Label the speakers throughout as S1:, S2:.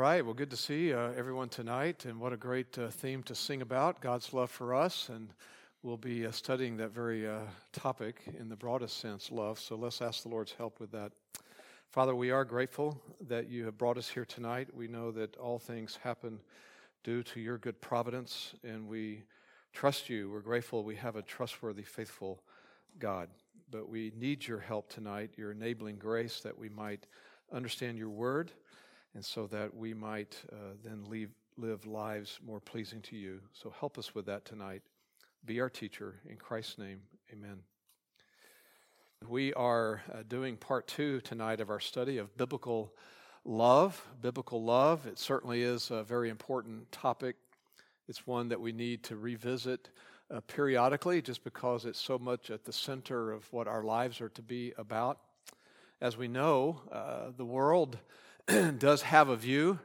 S1: right, well, good to see uh, everyone tonight, and what a great uh, theme to sing about God's love for us. And we'll be uh, studying that very uh, topic in the broadest sense, love. So let's ask the Lord's help with that. Father, we are grateful that you have brought us here tonight. We know that all things happen due to your good providence, and we trust you. We're grateful we have a trustworthy, faithful God. But we need your help tonight, your enabling grace, that we might understand your word and so that we might uh, then leave, live lives more pleasing to you. So help us with that tonight. Be our teacher. In Christ's name, amen. We are uh, doing part two tonight of our study of biblical love. Biblical love, it certainly is a very important topic. It's one that we need to revisit uh, periodically just because it's so much at the center of what our lives are to be about. As we know, uh, the world does have a view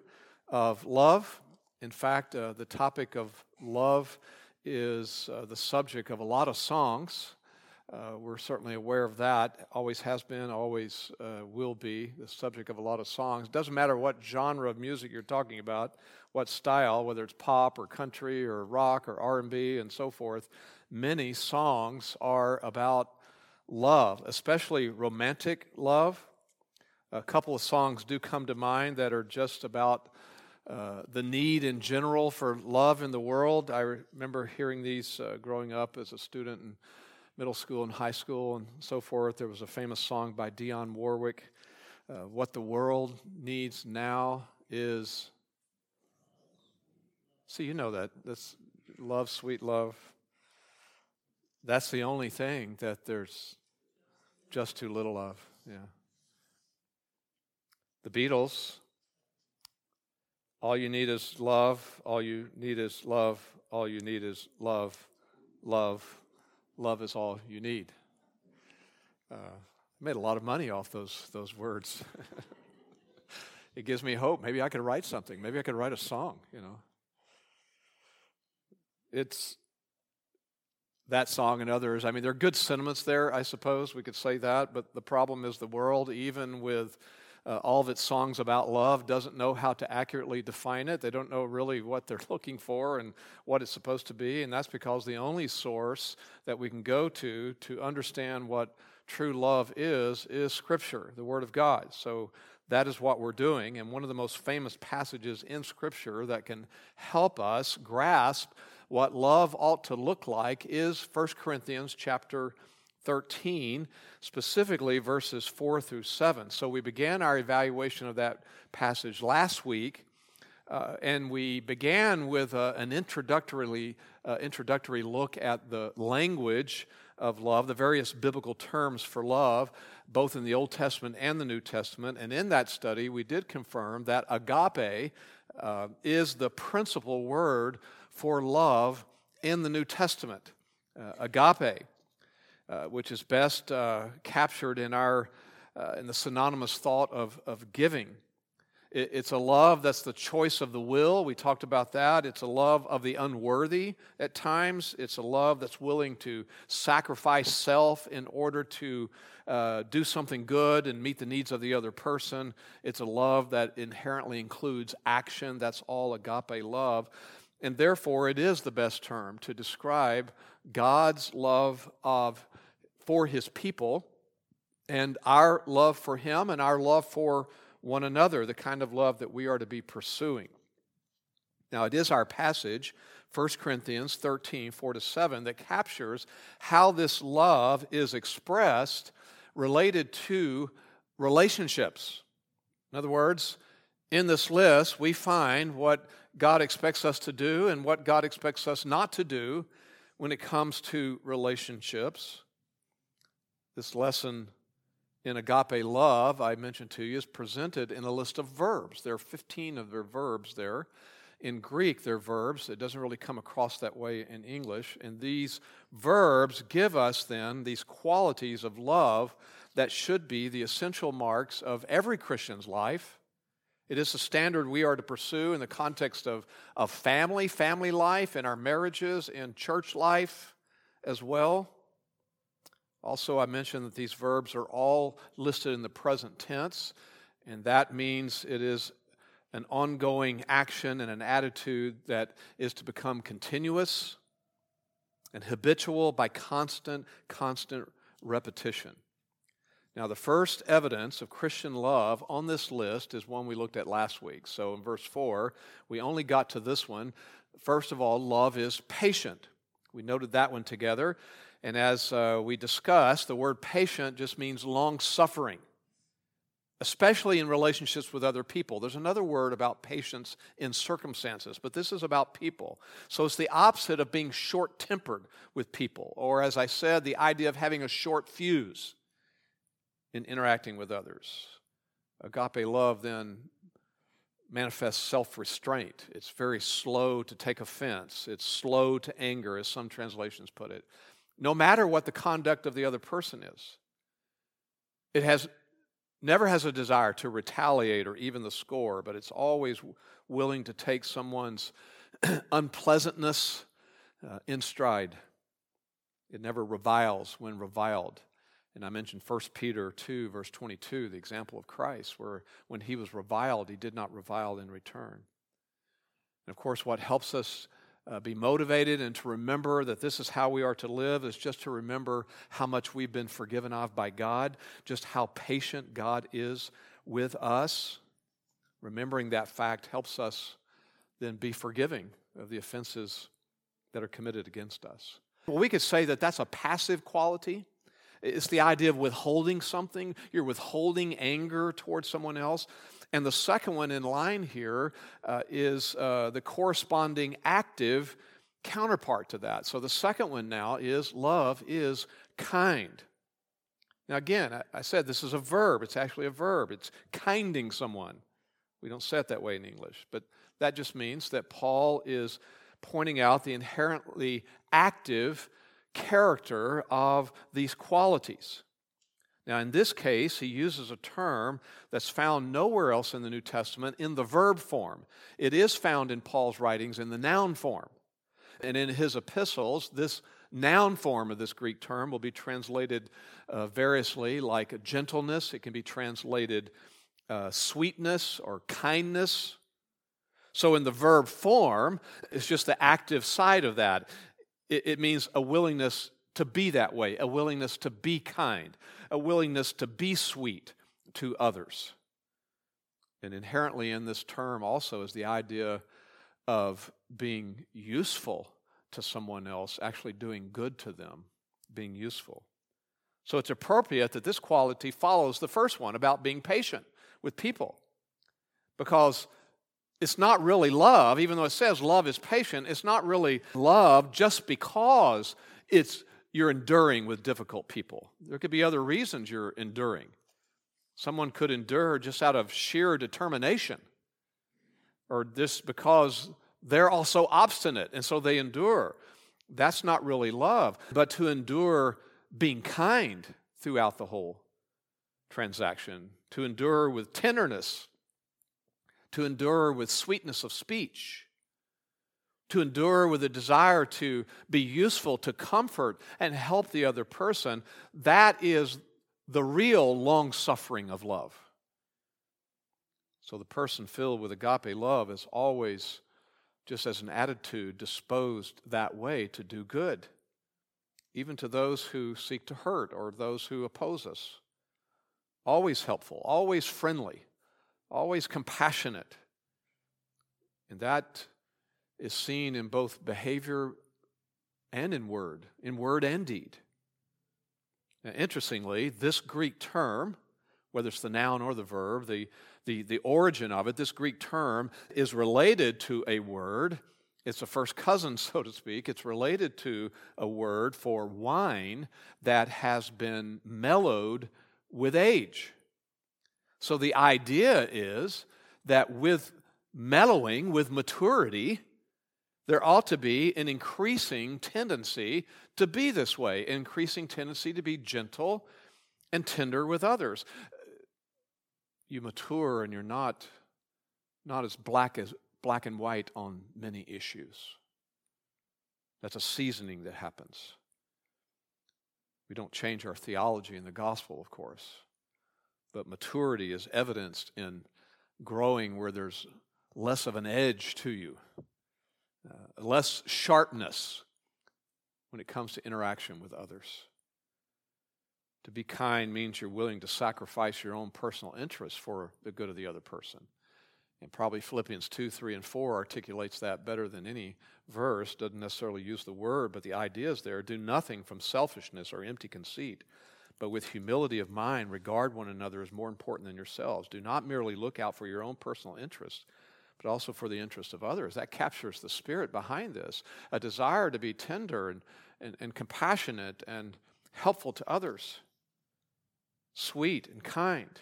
S1: of love. In fact, uh, the topic of love is uh, the subject of a lot of songs. Uh, we're certainly aware of that. Always has been, always uh, will be the subject of a lot of songs. Doesn't matter what genre of music you're talking about, what style, whether it's pop or country or rock or R&B and so forth. Many songs are about love, especially romantic love a couple of songs do come to mind that are just about uh, the need in general for love in the world. I remember hearing these uh, growing up as a student in middle school and high school and so forth. There was a famous song by Dionne Warwick uh, What the world needs now is. See, you know that. That's love, sweet love. That's the only thing that there's just too little of. Yeah. The Beatles, all you need is love, all you need is love, all you need is love, love, love is all you need. Uh, made a lot of money off those, those words. it gives me hope. Maybe I could write something. Maybe I could write a song, you know. It's that song and others. I mean, there are good sentiments there, I suppose we could say that, but the problem is the world, even with uh, all of its songs about love doesn't know how to accurately define it. They don't know really what they're looking for and what it's supposed to be. And that's because the only source that we can go to to understand what true love is, is Scripture, the Word of God. So that is what we're doing. And one of the most famous passages in Scripture that can help us grasp what love ought to look like is 1 Corinthians chapter 13, specifically verses 4 through 7. So we began our evaluation of that passage last week, uh, and we began with uh, an introductory, uh, introductory look at the language of love, the various biblical terms for love, both in the Old Testament and the New Testament. And in that study, we did confirm that agape uh, is the principal word for love in the New Testament. Uh, agape uh, which is best uh, captured in our uh, in the synonymous thought of, of giving. It, it's a love that's the choice of the will. We talked about that. It's a love of the unworthy at times. It's a love that's willing to sacrifice self in order to uh, do something good and meet the needs of the other person. It's a love that inherently includes action. That's all agape love. And therefore, it is the best term to describe God's love of for his people and our love for him and our love for one another, the kind of love that we are to be pursuing. Now, it is our passage, 1 Corinthians 13, 4 to 7, that captures how this love is expressed related to relationships. In other words, in this list, we find what God expects us to do and what God expects us not to do when it comes to relationships. This lesson in agape love, I mentioned to you, is presented in a list of verbs. There are 15 of their verbs there. In Greek, they're verbs. It doesn't really come across that way in English. And these verbs give us then these qualities of love that should be the essential marks of every Christian's life. It is a standard we are to pursue in the context of, of family, family life, in our marriages, in church life as well. Also, I mentioned that these verbs are all listed in the present tense, and that means it is an ongoing action and an attitude that is to become continuous and habitual by constant, constant repetition. Now, the first evidence of Christian love on this list is one we looked at last week. So, in verse 4, we only got to this one. First of all, love is patient. We noted that one together. And as uh, we discussed, the word patient just means long suffering, especially in relationships with other people. There's another word about patience in circumstances, but this is about people. So it's the opposite of being short tempered with people, or as I said, the idea of having a short fuse in interacting with others. Agape love then manifests self restraint. It's very slow to take offense, it's slow to anger, as some translations put it. No matter what the conduct of the other person is, it has never has a desire to retaliate or even the score, but it's always willing to take someone's unpleasantness uh, in stride. It never reviles when reviled. And I mentioned 1 Peter 2, verse 22, the example of Christ, where when he was reviled, he did not revile in return. And of course, what helps us uh, be motivated and to remember that this is how we are to live is just to remember how much we've been forgiven of by God, just how patient God is with us. Remembering that fact helps us then be forgiving of the offenses that are committed against us. Well, we could say that that's a passive quality. It's the idea of withholding something. You're withholding anger towards someone else. And the second one in line here uh, is uh, the corresponding active counterpart to that. So the second one now is love is kind. Now, again, I, I said this is a verb. It's actually a verb. It's kinding someone. We don't say it that way in English, but that just means that Paul is pointing out the inherently active character of these qualities. Now, in this case, he uses a term that's found nowhere else in the New Testament in the verb form. It is found in Paul's writings in the noun form. And in his epistles, this noun form of this Greek term will be translated uh, variously, like gentleness. It can be translated uh, sweetness or kindness. So, in the verb form, it's just the active side of that. It, it means a willingness to be that way, a willingness to be kind, a willingness to be sweet to others. And inherently in this term also is the idea of being useful to someone else, actually doing good to them, being useful. So it's appropriate that this quality follows the first one about being patient with people. Because it's not really love, even though it says love is patient, it's not really love just because it's you're enduring with difficult people. There could be other reasons you're enduring. Someone could endure just out of sheer determination, or just because they're also obstinate and so they endure. That's not really love, but to endure being kind throughout the whole transaction, to endure with tenderness to endure with sweetness of speech, to endure with a desire to be useful, to comfort and help the other person, that is the real long suffering of love. So the person filled with agape love is always, just as an attitude, disposed that way to do good, even to those who seek to hurt or those who oppose us. Always helpful, always friendly always compassionate. And that is seen in both behavior and in word, in word and deed. Now, interestingly, this Greek term, whether it's the noun or the verb, the, the, the origin of it, this Greek term is related to a word. It's a first cousin, so to speak. It's related to a word for wine that has been mellowed with age. So the idea is that with mellowing, with maturity, there ought to be an increasing tendency to be this way, increasing tendency to be gentle and tender with others. You mature and you're not, not as black as black and white on many issues. That's a seasoning that happens. We don't change our theology in the gospel, of course. But maturity is evidenced in growing where there's less of an edge to you, uh, less sharpness when it comes to interaction with others. To be kind means you're willing to sacrifice your own personal interests for the good of the other person. And probably Philippians 2, 3, and 4 articulates that better than any verse. Doesn't necessarily use the word, but the idea is there. Do nothing from selfishness or empty conceit, but with humility of mind, regard one another as more important than yourselves. Do not merely look out for your own personal interests, but also for the interest of others. That captures the spirit behind this a desire to be tender and, and, and compassionate and helpful to others sweet and kind.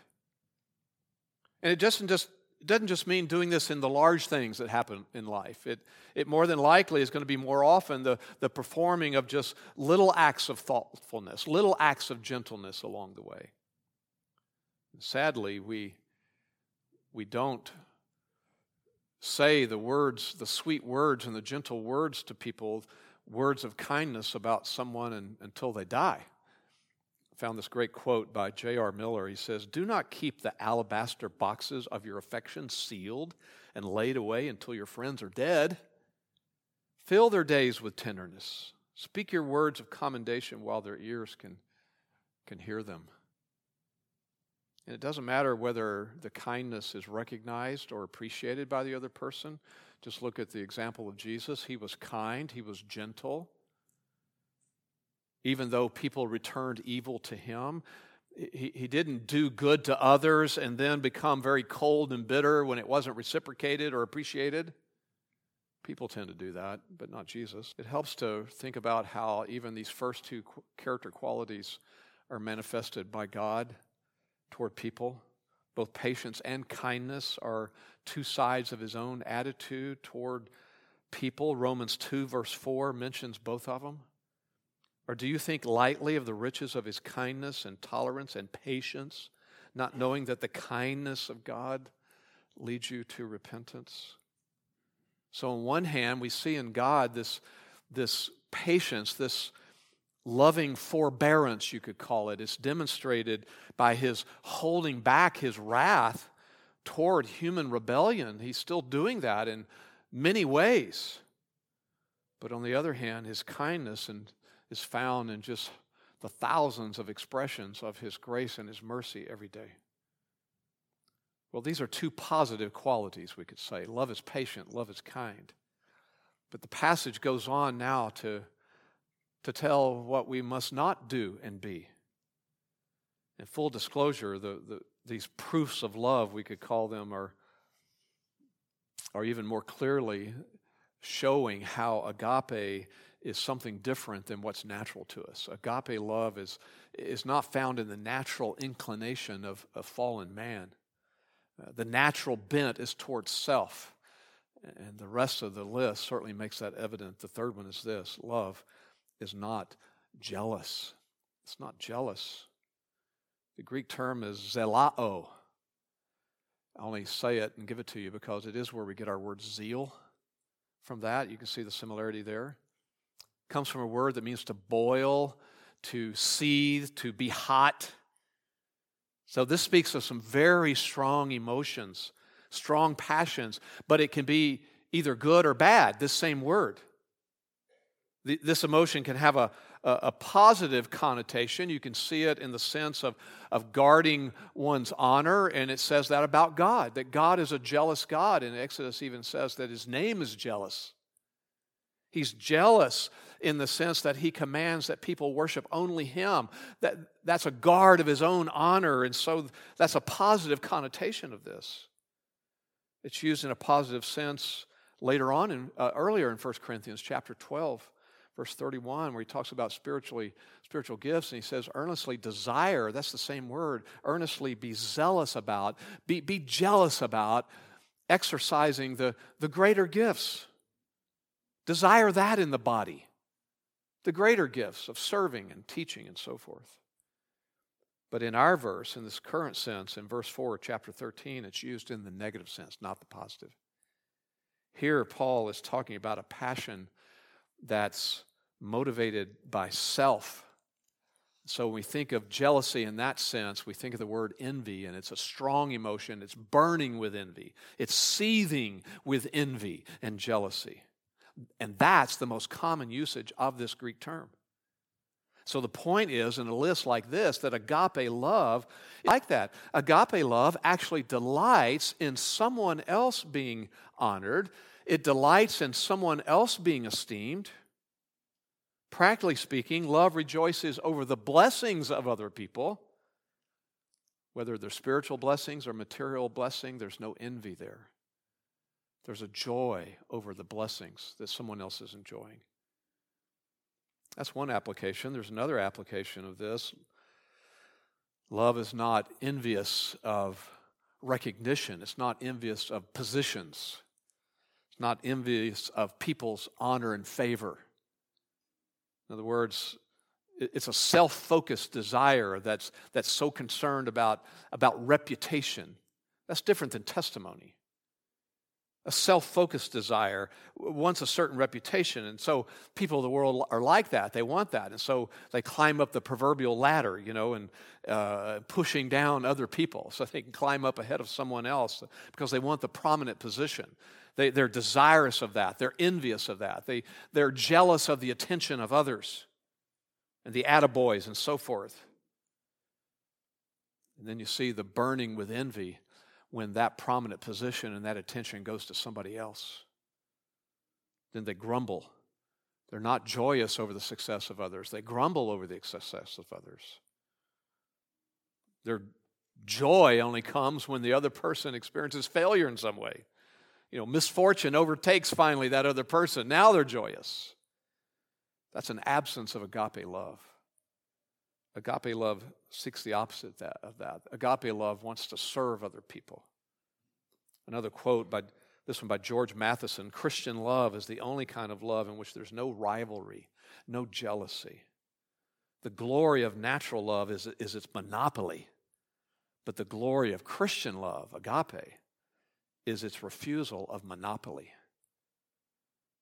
S1: And it doesn't just it doesn't just mean doing this in the large things that happen in life. It, it more than likely is going to be more often the, the performing of just little acts of thoughtfulness, little acts of gentleness along the way. Sadly, we, we don't say the words, the sweet words and the gentle words to people, words of kindness about someone and, until they die found this great quote by J.R. Miller. He says, Do not keep the alabaster boxes of your affection sealed and laid away until your friends are dead. Fill their days with tenderness. Speak your words of commendation while their ears can, can hear them. And it doesn't matter whether the kindness is recognized or appreciated by the other person. Just look at the example of Jesus. He was kind, he was gentle even though people returned evil to him. He, he didn't do good to others and then become very cold and bitter when it wasn't reciprocated or appreciated. People tend to do that, but not Jesus. It helps to think about how even these first two character qualities are manifested by God toward people. Both patience and kindness are two sides of his own attitude toward people. Romans 2, verse 4 mentions both of them. Or do you think lightly of the riches of his kindness and tolerance and patience, not knowing that the kindness of God leads you to repentance? So, on one hand, we see in God this, this patience, this loving forbearance, you could call it. It's demonstrated by his holding back his wrath toward human rebellion. He's still doing that in many ways. But on the other hand, his kindness and is found in just the thousands of expressions of His grace and His mercy every day. Well, these are two positive qualities, we could say. Love is patient, love is kind. But the passage goes on now to, to tell what we must not do and be. In full disclosure, the, the, these proofs of love, we could call them, are, are even more clearly showing how agape is something different than what's natural to us. Agape love is, is not found in the natural inclination of, of fallen man. Uh, the natural bent is towards self. And the rest of the list certainly makes that evident. The third one is this love is not jealous. It's not jealous. The Greek term is zelao. I only say it and give it to you because it is where we get our word zeal from that. You can see the similarity there comes from a word that means to boil, to seethe, to be hot. So this speaks of some very strong emotions, strong passions, but it can be either good or bad, this same word. This emotion can have a, a, positive connotation. You can see it in the sense of, of guarding one's honor, and it says that about God, that God is a jealous God. And Exodus even says that his name is jealous. He's jealous in the sense that he commands that people worship only him. That, that's a guard of his own honor, and so that's a positive connotation of this. It's used in a positive sense later on, in, uh, earlier in 1 Corinthians chapter 12, verse 31, where he talks about spiritually spiritual gifts, and he says, earnestly desire, that's the same word, earnestly be zealous about, be, be jealous about exercising the, the greater gifts. Desire that in the body the greater gifts of serving and teaching and so forth. But in our verse, in this current sense, in verse 4 chapter 13, it's used in the negative sense, not the positive. Here, Paul is talking about a passion that's motivated by self So when we think of jealousy in that sense, we think of the word envy, and it's a strong emotion. It's burning with envy, it's seething with envy and jealousy. And that's the most common usage of this Greek term. So the point is, in a list like this, that agape love, like that, agape love actually delights in someone else being honored, it delights in someone else being esteemed. Practically speaking, love rejoices over the blessings of other people. Whether they're spiritual blessings or material blessing, there's no envy there. There's a joy over the blessings that someone else is enjoying. That's one application. There's another application of this. Love is not envious of recognition, it's not envious of positions, not envious of people's honor and favor. In other words, it's a self focused desire that's, that's so concerned about, about reputation. That's different than testimony a self focused desire, wants a certain reputation. And so people of the world are like that. They want that. And so they climb up the proverbial ladder, you know, and uh, pushing down other people so they can climb up ahead of someone else because they want the prominent position. They, they're desirous of that. They're envious of that. They, they're jealous of the attention of others and the attaboys and so forth. And then you see the burning with envy when that prominent position and that attention goes to somebody else. Then they grumble. They're not joyous over the success of others, they grumble over the success of others. Their joy only comes when the other person experiences failure in some way. You know, misfortune overtakes finally that other person. Now they're joyous. That's an absence of agape love. Agape love seeks the opposite of that. Agape love wants to serve other people. Another quote by this one by George Matheson Christian love is the only kind of love in which there's no rivalry, no jealousy. The glory of natural love is, is its monopoly, but the glory of Christian love, agape, is its refusal of monopoly.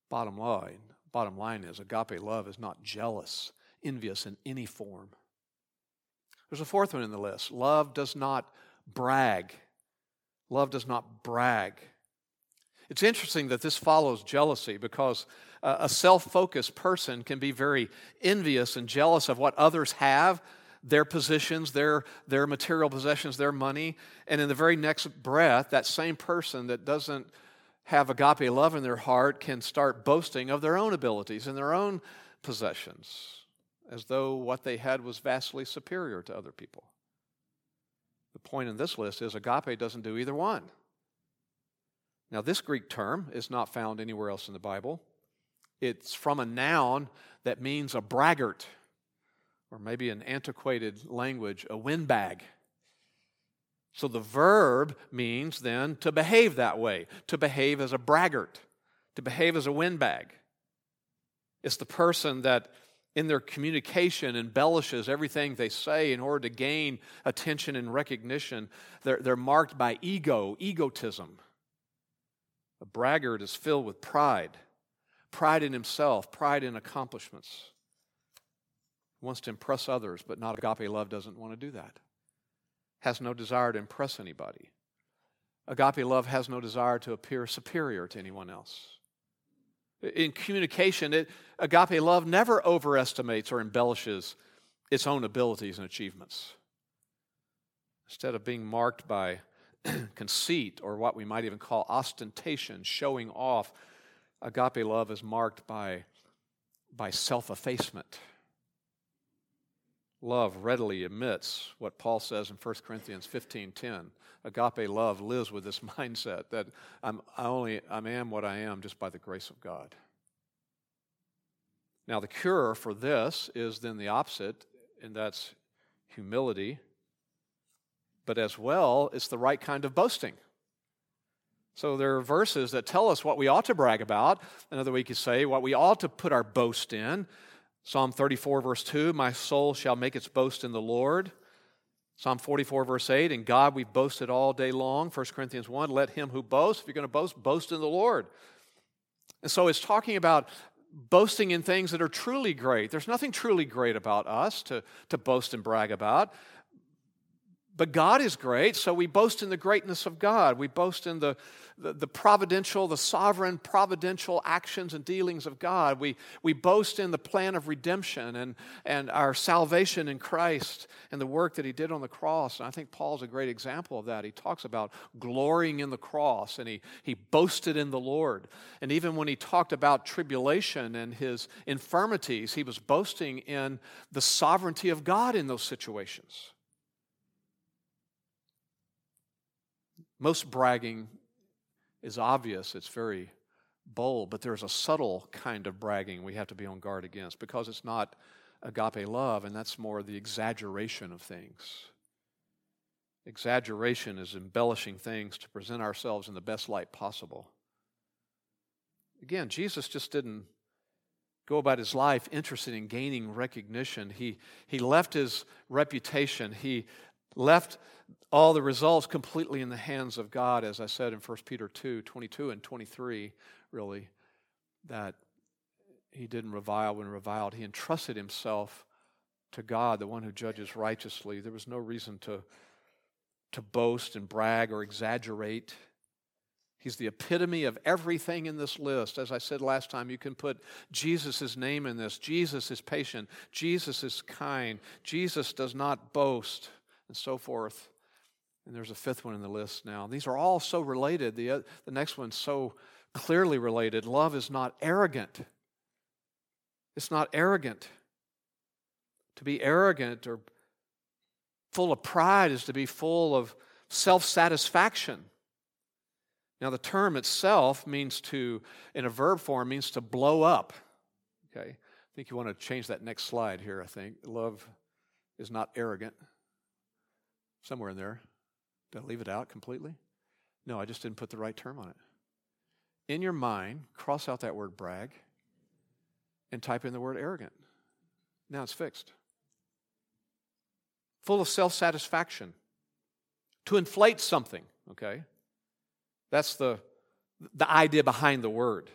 S1: Bottom line, bottom line is agape love is not jealous, envious in any form. There's a fourth one in the list. Love does not brag. Love does not brag. It's interesting that this follows jealousy because uh, a self focused person can be very envious and jealous of what others have, their positions, their, their material possessions, their money. And in the very next breath, that same person that doesn't have agape love in their heart can start boasting of their own abilities and their own possessions as though what they had was vastly superior to other people. The point in this list is agape doesn't do either one. Now, this Greek term is not found anywhere else in the Bible. It's from a noun that means a braggart, or maybe an antiquated language, a windbag. So the verb means then to behave that way, to behave as a braggart, to behave as a windbag. It's the person that in their communication embellishes everything they say in order to gain attention and recognition. They're, they're marked by ego, egotism. A braggart is filled with pride pride in himself, pride in accomplishments. Wants to impress others, but not agape love doesn't want to do that. Has no desire to impress anybody. Agape love has no desire to appear superior to anyone else. In communication, it, agape love never overestimates or embellishes its own abilities and achievements. Instead of being marked by conceit or what we might even call ostentation, showing off, agape love is marked by, by self effacement. Love readily admits what Paul says in 1 Corinthians 15:10 agape love lives with this mindset that I'm, I only I am what I am just by the grace of God. Now, the cure for this is then the opposite, and that's humility, but as well, it's the right kind of boasting. So there are verses that tell us what we ought to brag about. Another way you could say what we ought to put our boast in. Psalm 34, verse 2 My soul shall make its boast in the Lord. Psalm 44, verse 8, in God we've boasted all day long. 1 Corinthians 1, let him who boasts, if you're going to boast, boast in the Lord. And so it's talking about boasting in things that are truly great. There's nothing truly great about us to, to boast and brag about. But God is great, so we boast in the greatness of God. We boast in the, the, the, providential, the sovereign providential actions and dealings of God. We, we boast in the plan of redemption and, and our salvation in Christ and the work that He did on the cross. And I think Paul's a great example of that. He talks about glorying in the cross and he, he boasted in the Lord. And even when he talked about tribulation and his infirmities, he was boasting in the sovereignty of God in those situations. Most bragging is obvious, it's very bold, but there's a subtle kind of bragging we have to be on guard against because it's not agape love, and that's more the exaggeration of things. Exaggeration is embellishing things to present ourselves in the best light possible. Again, Jesus just didn't go about his life interested in gaining recognition. He, he left his reputation. He left all the results completely in the hands of God, as I said in 1 Peter 2 22 and 23, really, that he didn't revile when reviled. He entrusted himself to God, the one who judges righteously. There was no reason to, to boast and brag or exaggerate. He's the epitome of everything in this list. As I said last time, you can put Jesus' name in this. Jesus is patient. Jesus is kind. Jesus does not boast and so forth. And there's a fifth one in the list now. These are all so related. The, uh, the next one's so clearly related. Love is not arrogant. It's not arrogant. To be arrogant or full of pride is to be full of self satisfaction. Now, the term itself means to, in a verb form, means to blow up. Okay? I think you want to change that next slide here, I think. Love is not arrogant somewhere in there. Did I leave it out completely? No, I just didn't put the right term on it. In your mind, cross out that word brag and type in the word arrogant. Now it's fixed. Full of self satisfaction. To inflate something, okay? That's the, the idea behind the word.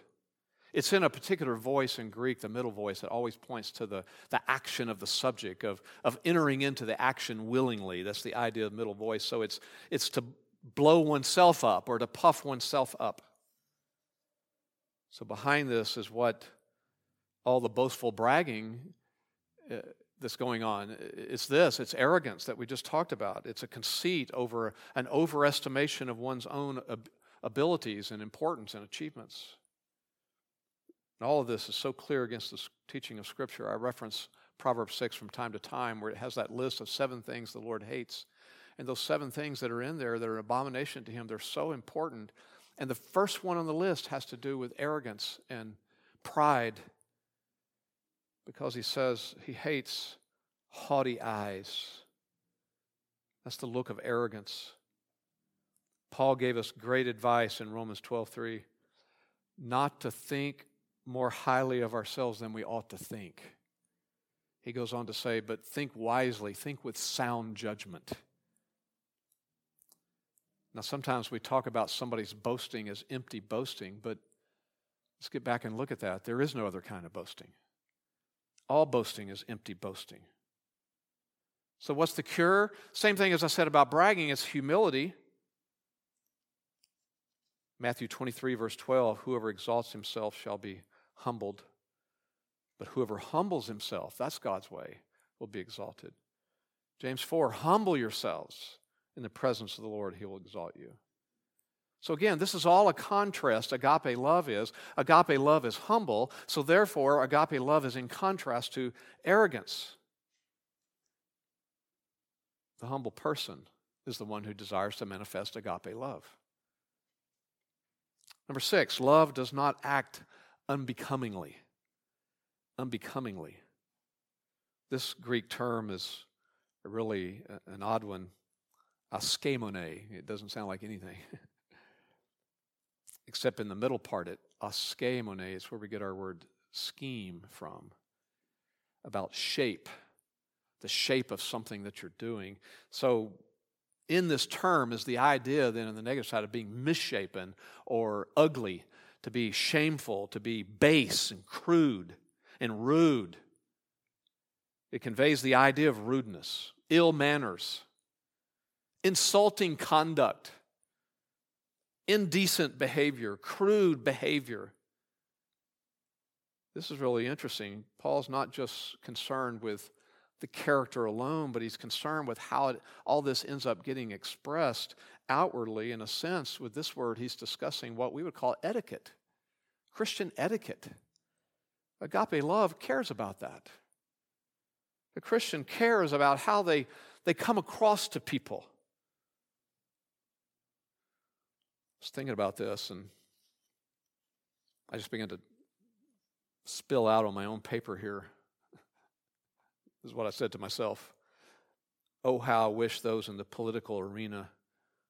S1: It's in a particular voice in Greek, the middle voice, that always points to the, the action of the subject, of, of entering into the action willingly. That's the idea of middle voice. So it's, it's to blow oneself up or to puff oneself up. So behind this is what all the boastful bragging uh, that's going on. It's this it's arrogance that we just talked about. It's a conceit over an overestimation of one's own abilities and importance and achievements. And all of this is so clear against the teaching of Scripture. I reference Proverbs 6 from time to time where it has that list of seven things the Lord hates. And those seven things that are in there that are an abomination to him, they're so important. And the first one on the list has to do with arrogance and pride because he says he hates haughty eyes. That's the look of arrogance. Paul gave us great advice in Romans 12:3 not to think more highly of ourselves than we ought to think. He goes on to say, but think wisely, think with sound judgment. Now, sometimes we talk about somebody's boasting as empty boasting, but let's get back and look at that. There is no other kind of boasting. All boasting is empty boasting. So, what's the cure? Same thing as I said about bragging, it's humility. Matthew 23, verse 12 Whoever exalts himself shall be humbled. But whoever humbles himself, that's God's way, will be exalted. James 4 Humble yourselves in the presence of the Lord, he will exalt you. So, again, this is all a contrast. Agape love is. Agape love is humble, so therefore, agape love is in contrast to arrogance. The humble person is the one who desires to manifest agape love. Number six, love does not act unbecomingly. Unbecomingly. This Greek term is really an odd one. Askemone. It doesn't sound like anything. Except in the middle part, it askemone is where we get our word scheme from. About shape, the shape of something that you're doing. So in this term is the idea then on the negative side of being misshapen or ugly to be shameful, to be base and crude and rude. It conveys the idea of rudeness, ill manners, insulting conduct, indecent behavior, crude behavior. This is really interesting. Paul's not just concerned with the character alone, but he's concerned with how it, all this ends up getting expressed outwardly. In a sense, with this word, he's discussing what we would call etiquette, Christian etiquette. Agape love cares about that. The Christian cares about how they, they come across to people. I was thinking about this and I just began to spill out on my own paper here. This is what I said to myself. Oh, how I wish those in the political arena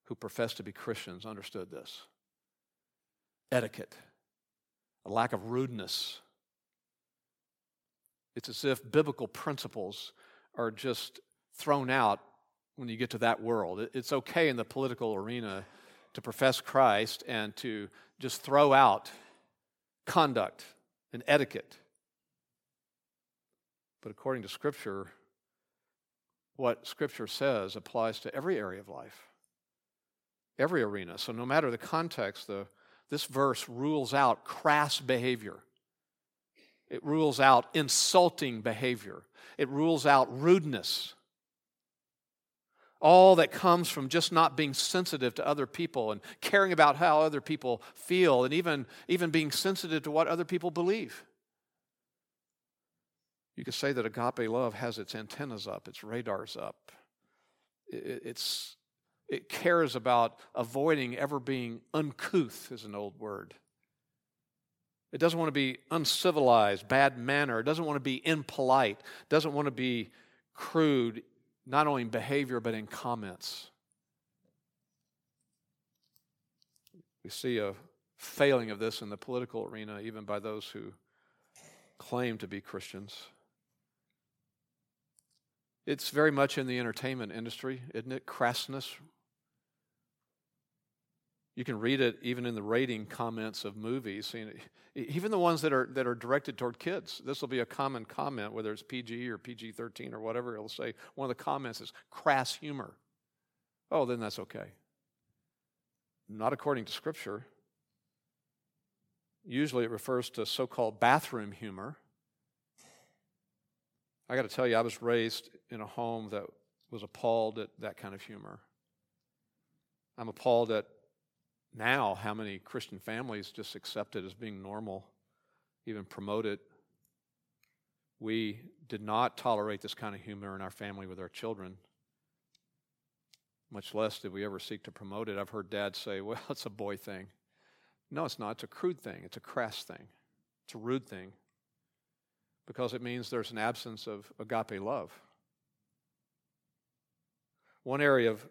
S1: who profess to be Christians understood this. Etiquette, a lack of rudeness. It's as if biblical principles are just thrown out when you get to that world. It's okay in the political arena to profess Christ and to just throw out conduct and etiquette. But according to Scripture, what Scripture says applies to every area of life, every arena. So, no matter the context, the, this verse rules out crass behavior. It rules out insulting behavior. It rules out rudeness all that comes from just not being sensitive to other people and caring about how other people feel and even, even being sensitive to what other people believe. You could say that agape love has its antennas up, its radars up. It, it's, it cares about avoiding ever being uncouth, is an old word. It doesn't want to be uncivilized, bad manner. It doesn't want to be impolite. It doesn't want to be crude, not only in behavior, but in comments. We see a failing of this in the political arena, even by those who claim to be Christians. It's very much in the entertainment industry, isn't it? Crassness. You can read it even in the rating comments of movies. Even the ones that are, that are directed toward kids. This will be a common comment, whether it's PG or PG 13 or whatever. It'll say one of the comments is crass humor. Oh, then that's okay. Not according to Scripture. Usually it refers to so called bathroom humor. I got to tell you, I was raised in a home that was appalled at that kind of humor. I'm appalled at now how many Christian families just accept it as being normal, even promote it. We did not tolerate this kind of humor in our family with our children, much less did we ever seek to promote it. I've heard dads say, well, it's a boy thing. No, it's not. It's a crude thing, it's a crass thing, it's a rude thing, because it means there's an absence of agape love. One area of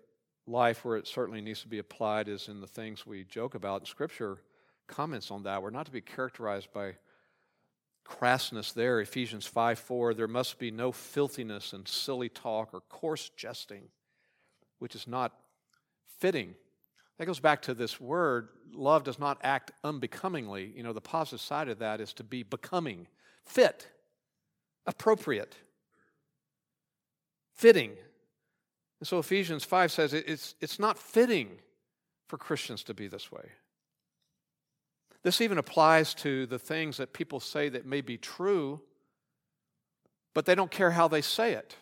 S1: life where it certainly needs to be applied is in the things we joke about. Scripture comments on that. We're not to be characterized by crassness there. Ephesians 5 4, there must be no filthiness and silly talk or coarse jesting, which is not fitting. That goes back to this word love does not act unbecomingly. You know, the positive side of that is to be becoming, fit, appropriate, fitting. And so Ephesians 5 says it's, it's not fitting for Christians to be this way. This even applies to the things that people say that may be true, but they don't care how they say it.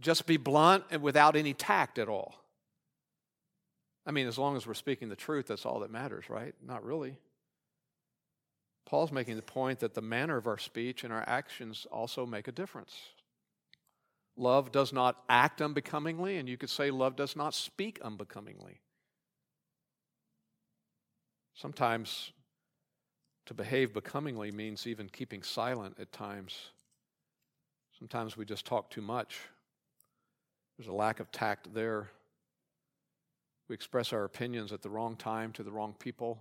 S1: Just be blunt and without any tact at all. I mean, as long as we're speaking the truth, that's all that matters, right? Not really. Paul's making the point that the manner of our speech and our actions also make a difference. Love does not act unbecomingly, and you could say love does not speak unbecomingly. Sometimes to behave becomingly means even keeping silent at times. Sometimes we just talk too much. There's a lack of tact there. We express our opinions at the wrong time to the wrong people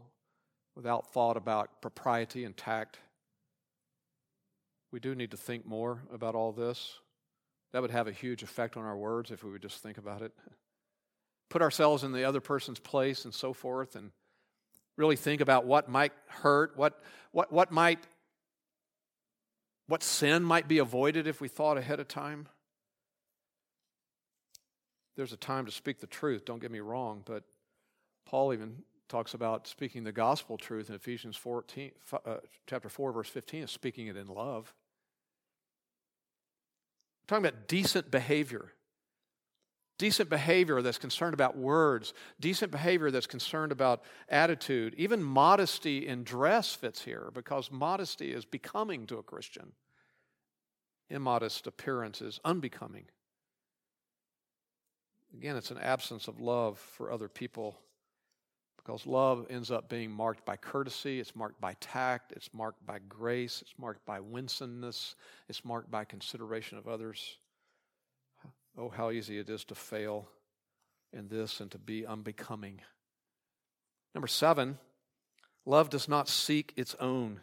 S1: without thought about propriety and tact. We do need to think more about all this. That would have a huge effect on our words if we would just think about it. Put ourselves in the other person's place and so forth. And really think about what might hurt, what, what, what might what sin might be avoided if we thought ahead of time. There's a time to speak the truth, don't get me wrong, but Paul even talks about speaking the gospel truth in Ephesians 14, uh, chapter 4, verse 15, is speaking it in love. We're talking about decent behavior. Decent behavior that's concerned about words, decent behavior that's concerned about attitude. Even modesty in dress fits here because modesty is becoming to a Christian. Immodest appearance is unbecoming. Again, it's an absence of love for other people because love ends up being marked by courtesy, it's marked by tact, it's marked by grace, it's marked by winsomeness, it's marked by consideration of others. Oh, how easy it is to fail in this and to be unbecoming. Number seven, love does not seek its own.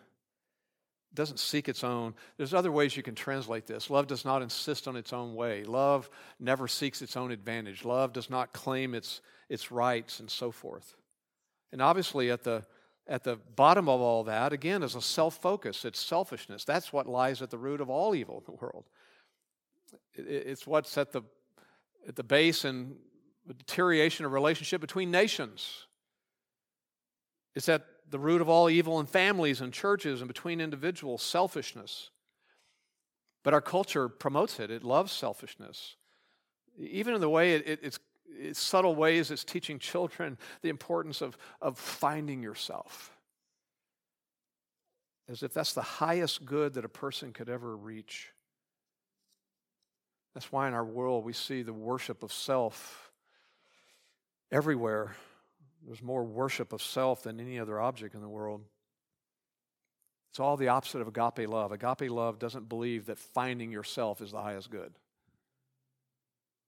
S1: It doesn't seek its own. There's other ways you can translate this. Love does not insist on its own way. Love never seeks its own advantage. Love does not claim its, its rights and so forth. And obviously, at the, at the bottom of all that, again, is a self focus. It's selfishness. That's what lies at the root of all evil in the world. It's what's at the, at the base and deterioration of relationship between nations. It's at the root of all evil in families and churches and between individuals selfishness. But our culture promotes it, it loves selfishness. Even in the way it, it, it's Eh, subtle ways it's teaching children the importance of, of finding yourself. As if that's the highest good that a person could ever reach. That's why in our world we see the worship of self everywhere. There's more worship of self than any other object in the world. It's all the opposite of agape love. Agape love doesn't believe that finding yourself is the highest good.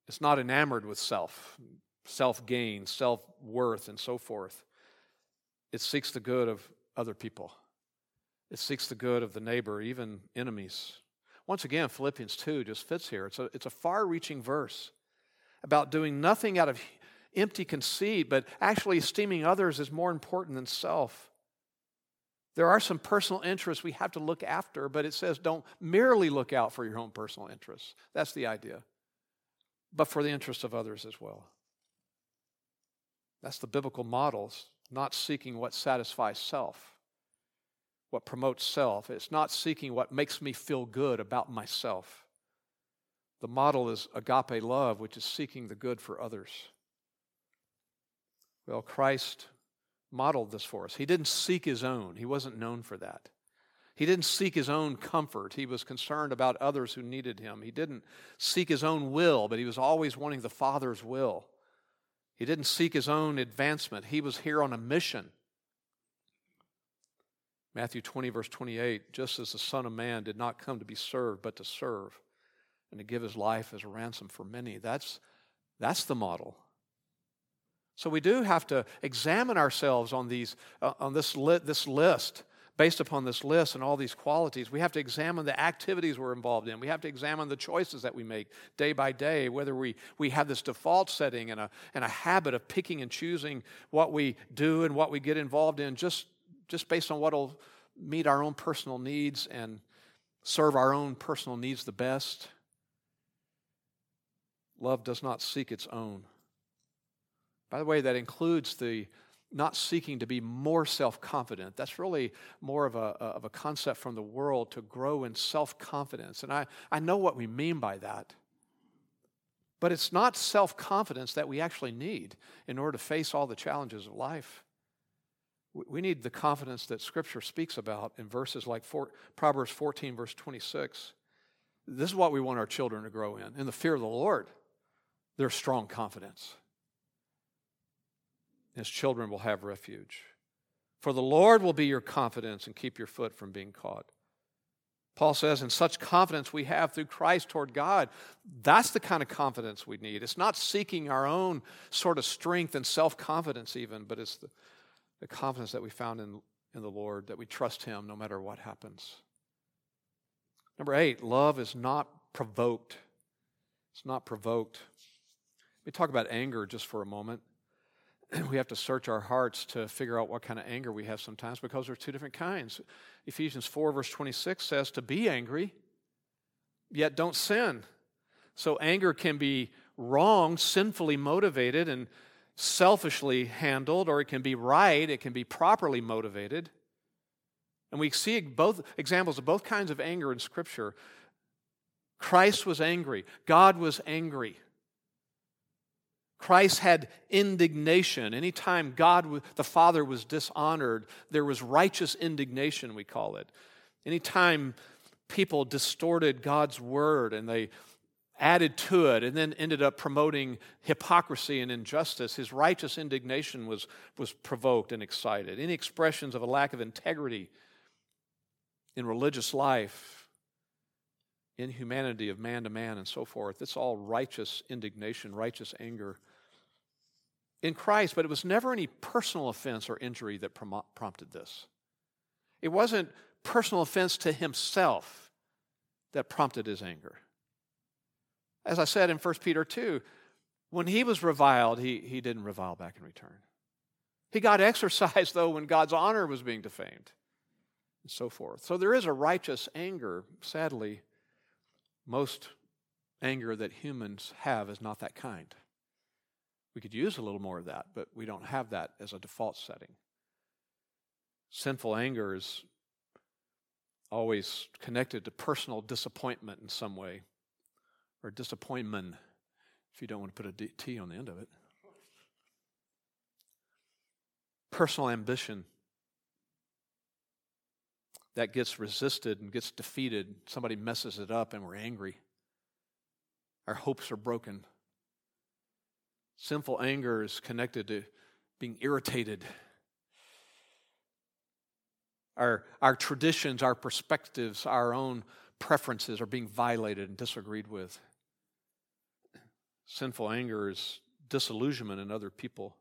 S1: It's not enamored with self, self gain, self worth, and so forth. It seeks the good of other people, it seeks the good of the neighbor, even enemies. Once again, Philippians 2 just fits here. It's a, it's a far reaching verse about doing nothing out of empty conceit, but actually esteeming others as more important than self. There are some personal interests we have to look after, but it says don't merely look out for your own personal interests. That's the idea. But for the interests of others as well. That's the biblical models, not seeking what satisfies self what promotes self. It's not seeking what makes me feel good about myself. The model is agape love, which is seeking the good for others. Well, Christ modeled this for us. He didn't seek his own, he wasn't known for that. He didn't seek his own comfort. He was concerned about others who needed him. He didn't seek his own will, but he was always wanting the Father's will. He didn't seek his own advancement. He was here on a mission. Matthew 20, verse 28 just as the Son of Man did not come to be served, but to serve and to give his life as a ransom for many. That's, that's the model. So we do have to examine ourselves on, these, uh, on this, li- this list. Based upon this list and all these qualities, we have to examine the activities we're involved in. We have to examine the choices that we make day by day, whether we, we have this default setting and a, and a habit of picking and choosing what we do and what we get involved in just just based on what will meet our own personal needs and serve our own personal needs the best. Love does not seek its own. By the way, that includes the not seeking to be more self confident. That's really more of a, of a concept from the world to grow in self confidence. And I, I know what we mean by that. But it's not self confidence that we actually need in order to face all the challenges of life. We need the confidence that Scripture speaks about in verses like four, Proverbs 14, verse 26. This is what we want our children to grow in. In the fear of the Lord, their strong confidence. His children will have refuge. For the Lord will be your confidence and keep your foot from being caught. Paul says, in such confidence we have through Christ toward God. That's the kind of confidence we need. It's not seeking our own sort of strength and self confidence, even, but it's the the confidence that we found in, in the Lord, that we trust Him no matter what happens. Number eight, love is not provoked. It's not provoked. Let me talk about anger just for a moment. we have to search our hearts to figure out what kind of anger we have sometimes because there's two different kinds. Ephesians 4, verse 26 says to be angry, yet don't sin. So anger can be wrong, sinfully motivated, and selfishly handled, or it can be right, it can be properly motivated. And we see both examples of both kinds of anger in Scripture. Christ was angry, God was angry. Christ had indignation. Anytime God, the Father, was dishonored, there was righteous indignation, we call it. Anytime people distorted God's word and they added to it and then ended up promoting hypocrisy and injustice, his righteous indignation was, was provoked and excited. Any expressions of a lack of integrity in religious life, inhumanity of man to man, and so forth, it's all righteous indignation, righteous anger in Christ, but it was never any personal offense or injury that prom- prompted this. It wasn't personal offense to himself that prompted his anger. As I said in 1 Peter 2, when he was reviled, he, he didn't revile back in return. He got exercised, though, when God's honor was being defamed, and so forth. So there is a righteous anger. Sadly, most anger that humans have is not that kind. We could use a little more of that, but we don't have that as a default setting. Sinful anger is always connected to personal disappointment in some way, or disappointment, if you don't want to put a T on the end of it. Personal ambition that gets resisted and gets defeated. Somebody messes it up and we're angry. Our hopes are broken. Sinful anger is connected to being irritated. Our, our traditions, our perspectives, our own preferences are being violated and disagreed with. Sinful anger is disillusionment in other people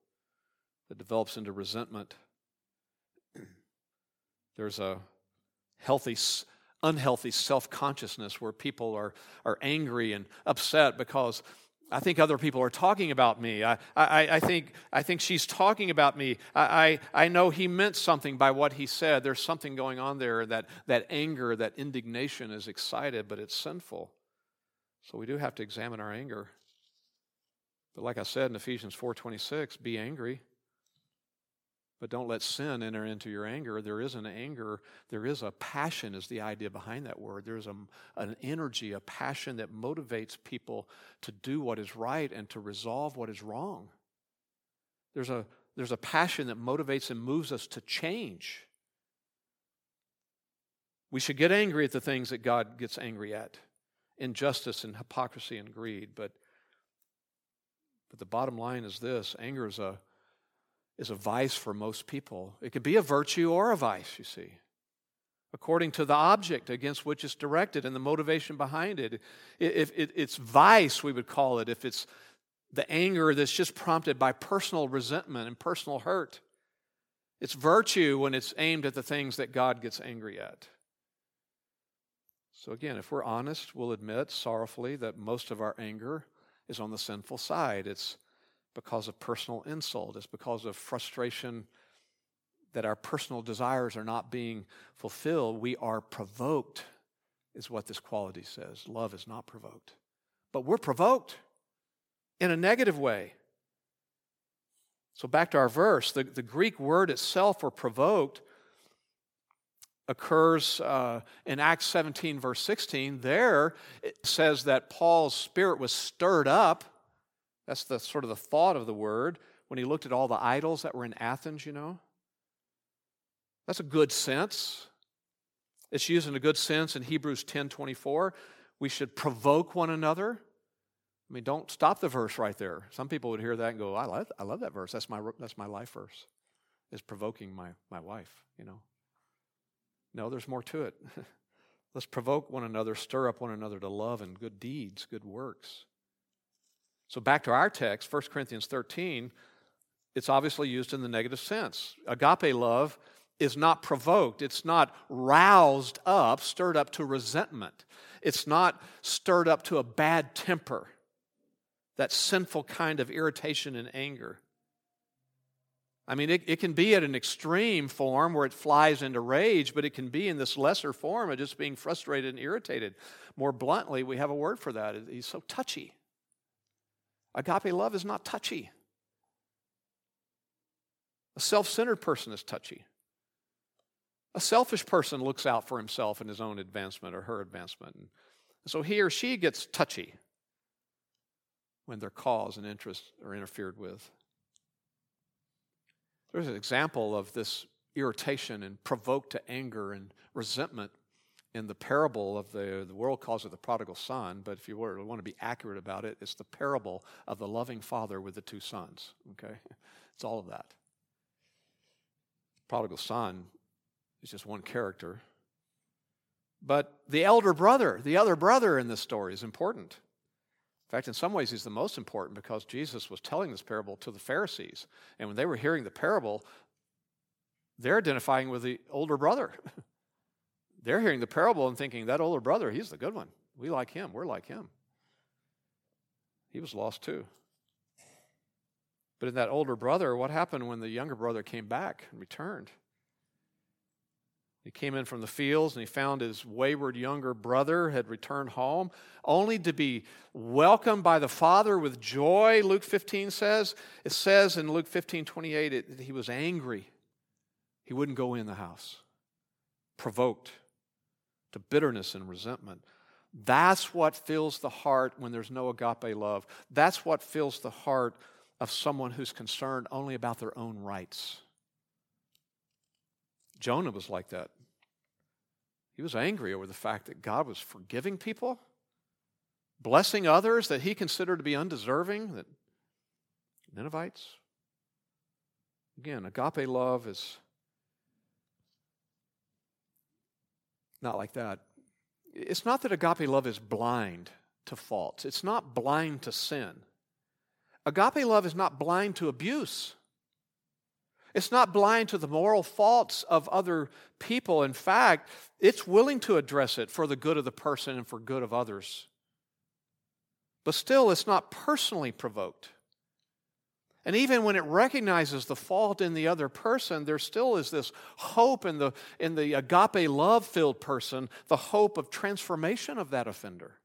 S1: that develops into resentment. There's a healthy, unhealthy self consciousness where people are, are angry and upset because I think other people are talking about me. I, I, I, think, I think she's talking about me. I, I, I know he meant something by what he said. There's something going on there. That, that anger, that indignation is excited, but it's sinful. So we do have to examine our anger. But like I said in Ephesians 4:26, be angry, but don't let sin enter into your anger. There is an anger, there is a passion, is the idea behind that word. There's a, an energy, a passion that motivates people to do what is right and to resolve what is wrong. There's a, there's a passion that motivates and moves us to change. We should get angry at the things that God gets angry at injustice and hypocrisy and greed. But, but the bottom line is this anger is a is a vice for most people. It could be a virtue or a vice, you see, according to the object against which it's directed and the motivation behind it. If it's vice, we would call it, if it's the anger that's just prompted by personal resentment and personal hurt. It's virtue when it's aimed at the things that God gets angry at. So, again, if we're honest, we'll admit sorrowfully that most of our anger is on the sinful side. It's because of personal insult, it's because of frustration that our personal desires are not being fulfilled. We are provoked, is what this quality says. Love is not provoked. But we're provoked in a negative way. So, back to our verse, the, the Greek word itself for provoked occurs uh, in Acts 17, verse 16. There it says that Paul's spirit was stirred up that's the sort of the thought of the word when he looked at all the idols that were in Athens, you know. That's a good sense. It's used in a good sense in Hebrews 10 24. We should provoke one another. I mean, don't stop the verse right there. Some people would hear that and go, I love, I love that verse. That's my, that's my life verse, is provoking my, my wife, you know. No, there's more to it. Let's provoke one another, stir up one another to love and good deeds, good works. So back to our text, 1 Corinthians 13, it's obviously used in the negative sense. Agape love is not provoked, it's not roused up, stirred up to resentment, it's not stirred up to a bad temper, that sinful kind of irritation and anger. I mean, it, it can be at an extreme form where it flies into rage, but it can be in this lesser form of just being frustrated and irritated. More bluntly, we have a word for that. He's so touchy. Agape love is not touchy. A self centered person is touchy. A selfish person looks out for himself and his own advancement or her advancement. And so he or she gets touchy when their cause and interests are interfered with. There's an example of this irritation and provoked to anger and resentment in the parable of the, the world calls it the prodigal son, but if you were, want to be accurate about it, it's the parable of the loving father with the two sons. Okay? It's all of that. Prodigal son is just one character. But the elder brother, the other brother in this story is important. In fact, in some ways, he's the most important because Jesus was telling this parable to the Pharisees. And when they were hearing the parable, they're identifying with the older brother. they're hearing the parable and thinking, that older brother, he's the good one. We like him. We're like him. He was lost too. But in that older brother, what happened when the younger brother came back and returned? He came in from the fields and he found his wayward younger brother had returned home, only to be welcomed by the father with joy, Luke 15 says. It says in Luke 15 28 that he was angry. He wouldn't go in the house, provoked to bitterness and resentment. That's what fills the heart when there's no agape love. That's what fills the heart of someone who's concerned only about their own rights. Jonah was like that. He was angry over the fact that God was forgiving people, blessing others that he considered to be undeserving, that Ninevites. Again, agape love is not like that. It's not that agape love is blind to faults, it's not blind to sin. Agape love is not blind to abuse. It's not blind to the moral faults of other people. In fact, it's willing to address it for the good of the person and for good of others. But still, it's not personally provoked. And even when it recognizes the fault in the other person, there still is this hope in the, in the agape love filled person, the hope of transformation of that offender.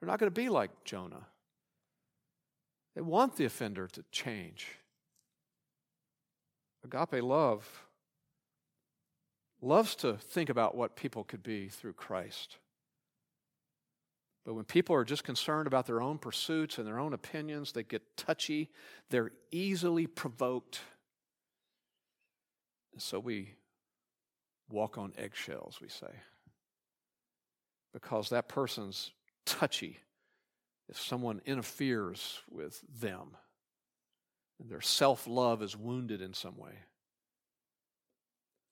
S1: They're not going to be like Jonah. They want the offender to change. Agape love loves to think about what people could be through Christ. But when people are just concerned about their own pursuits and their own opinions, they get touchy, they're easily provoked. And so we walk on eggshells, we say, because that person's touchy if someone interferes with them and their self love is wounded in some way.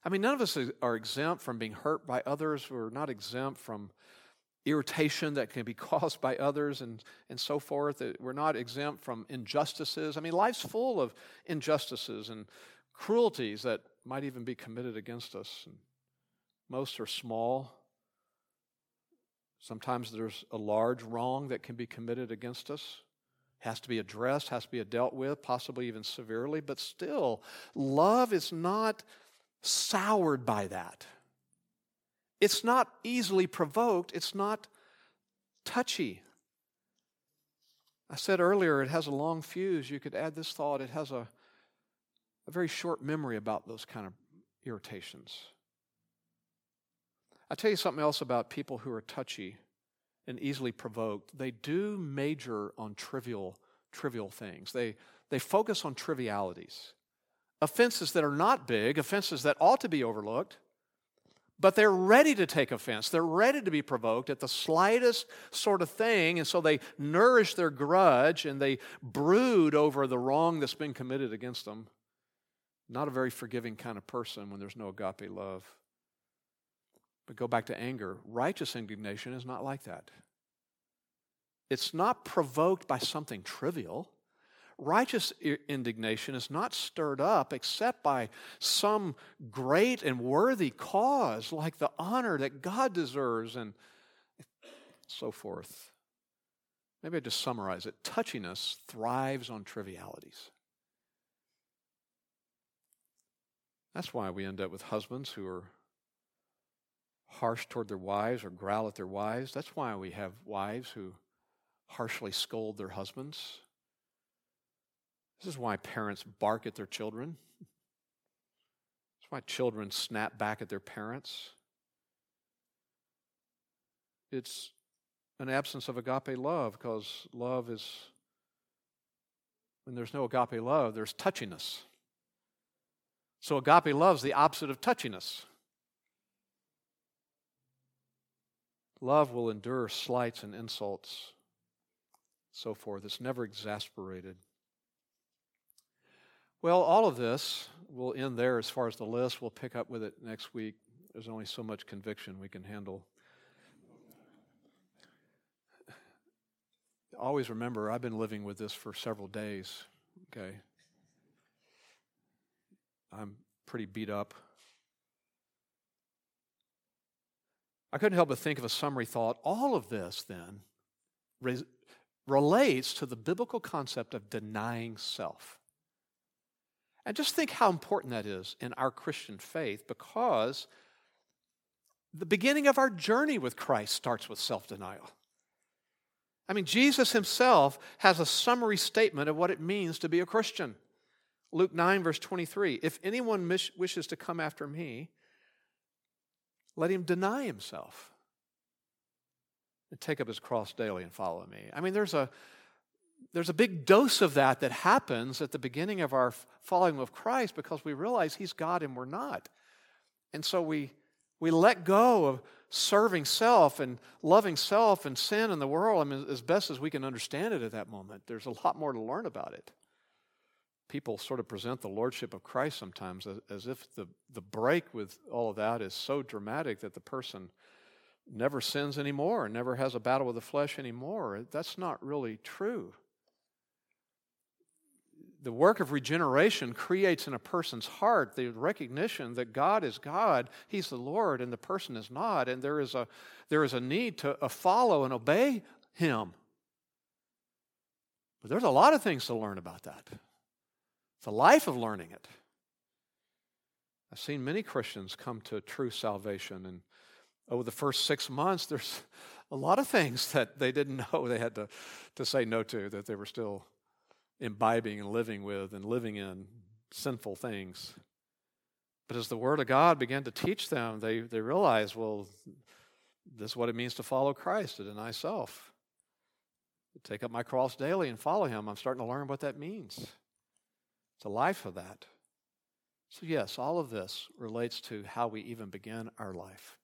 S1: I mean, none of us are exempt from being hurt by others. We're not exempt from irritation that can be caused by others and, and so forth. We're not exempt from injustices. I mean, life's full of injustices and cruelties that might even be committed against us. And most are small. Sometimes there's a large wrong that can be committed against us has to be addressed, has to be dealt with, possibly even severely, but still, love is not soured by that. It's not easily provoked, it's not touchy. I said earlier it has a long fuse. You could add this thought it has a, a very short memory about those kind of irritations. i tell you something else about people who are touchy and easily provoked, they do major on trivial, trivial things. They, they focus on trivialities. Offenses that are not big, offenses that ought to be overlooked, but they're ready to take offense. They're ready to be provoked at the slightest sort of thing, and so they nourish their grudge and they brood over the wrong that's been committed against them. Not a very forgiving kind of person when there's no agape love. But go back to anger. Righteous indignation is not like that. It's not provoked by something trivial. Righteous indignation is not stirred up except by some great and worthy cause, like the honor that God deserves, and so forth. Maybe I just summarize it. Touchiness thrives on trivialities. That's why we end up with husbands who are harsh toward their wives or growl at their wives. That's why we have wives who harshly scold their husbands. This is why parents bark at their children. It's why children snap back at their parents. It's an absence of agape love because love is, when there's no agape love, there's touchiness. So agape love is the opposite of touchiness. Love will endure slights and insults, so forth. It's never exasperated. Well, all of this will end there as far as the list. We'll pick up with it next week. There's only so much conviction we can handle. Always remember, I've been living with this for several days, okay? I'm pretty beat up. I couldn't help but think of a summary thought. All of this, then, re- relates to the biblical concept of denying self. And just think how important that is in our Christian faith because the beginning of our journey with Christ starts with self denial. I mean, Jesus himself has a summary statement of what it means to be a Christian. Luke 9, verse 23 If anyone wishes to come after me, let him deny himself and take up his cross daily and follow me. I mean, there's a, there's a big dose of that that happens at the beginning of our following of Christ because we realize he's God and we're not. And so we, we let go of serving self and loving self and sin in the world. I mean, as best as we can understand it at that moment, there's a lot more to learn about it people sort of present the lordship of Christ sometimes as, as, if the, the break with all of that is so dramatic that the person never sins anymore never has a battle with the flesh anymore. That's not really true. The work of regeneration creates in a person's heart the recognition that God is God, He's the Lord, and the person is not, and there is a, there is a need to uh, follow and obey Him. But there's a lot of things to learn about that. It's a life of learning it. I've seen many Christians come to true salvation, and over the first six months, there's a lot of things that they didn't know they had to, to say no to, that they were still imbibing and living with and living in sinful things. But as the Word of God began to teach them, they, they realized, well, this is what it means to follow Christ, to deny self. Take up my cross daily and follow Him. I'm starting to learn what that means. It's a life of that. So, yes, all of this relates to how we even begin our life.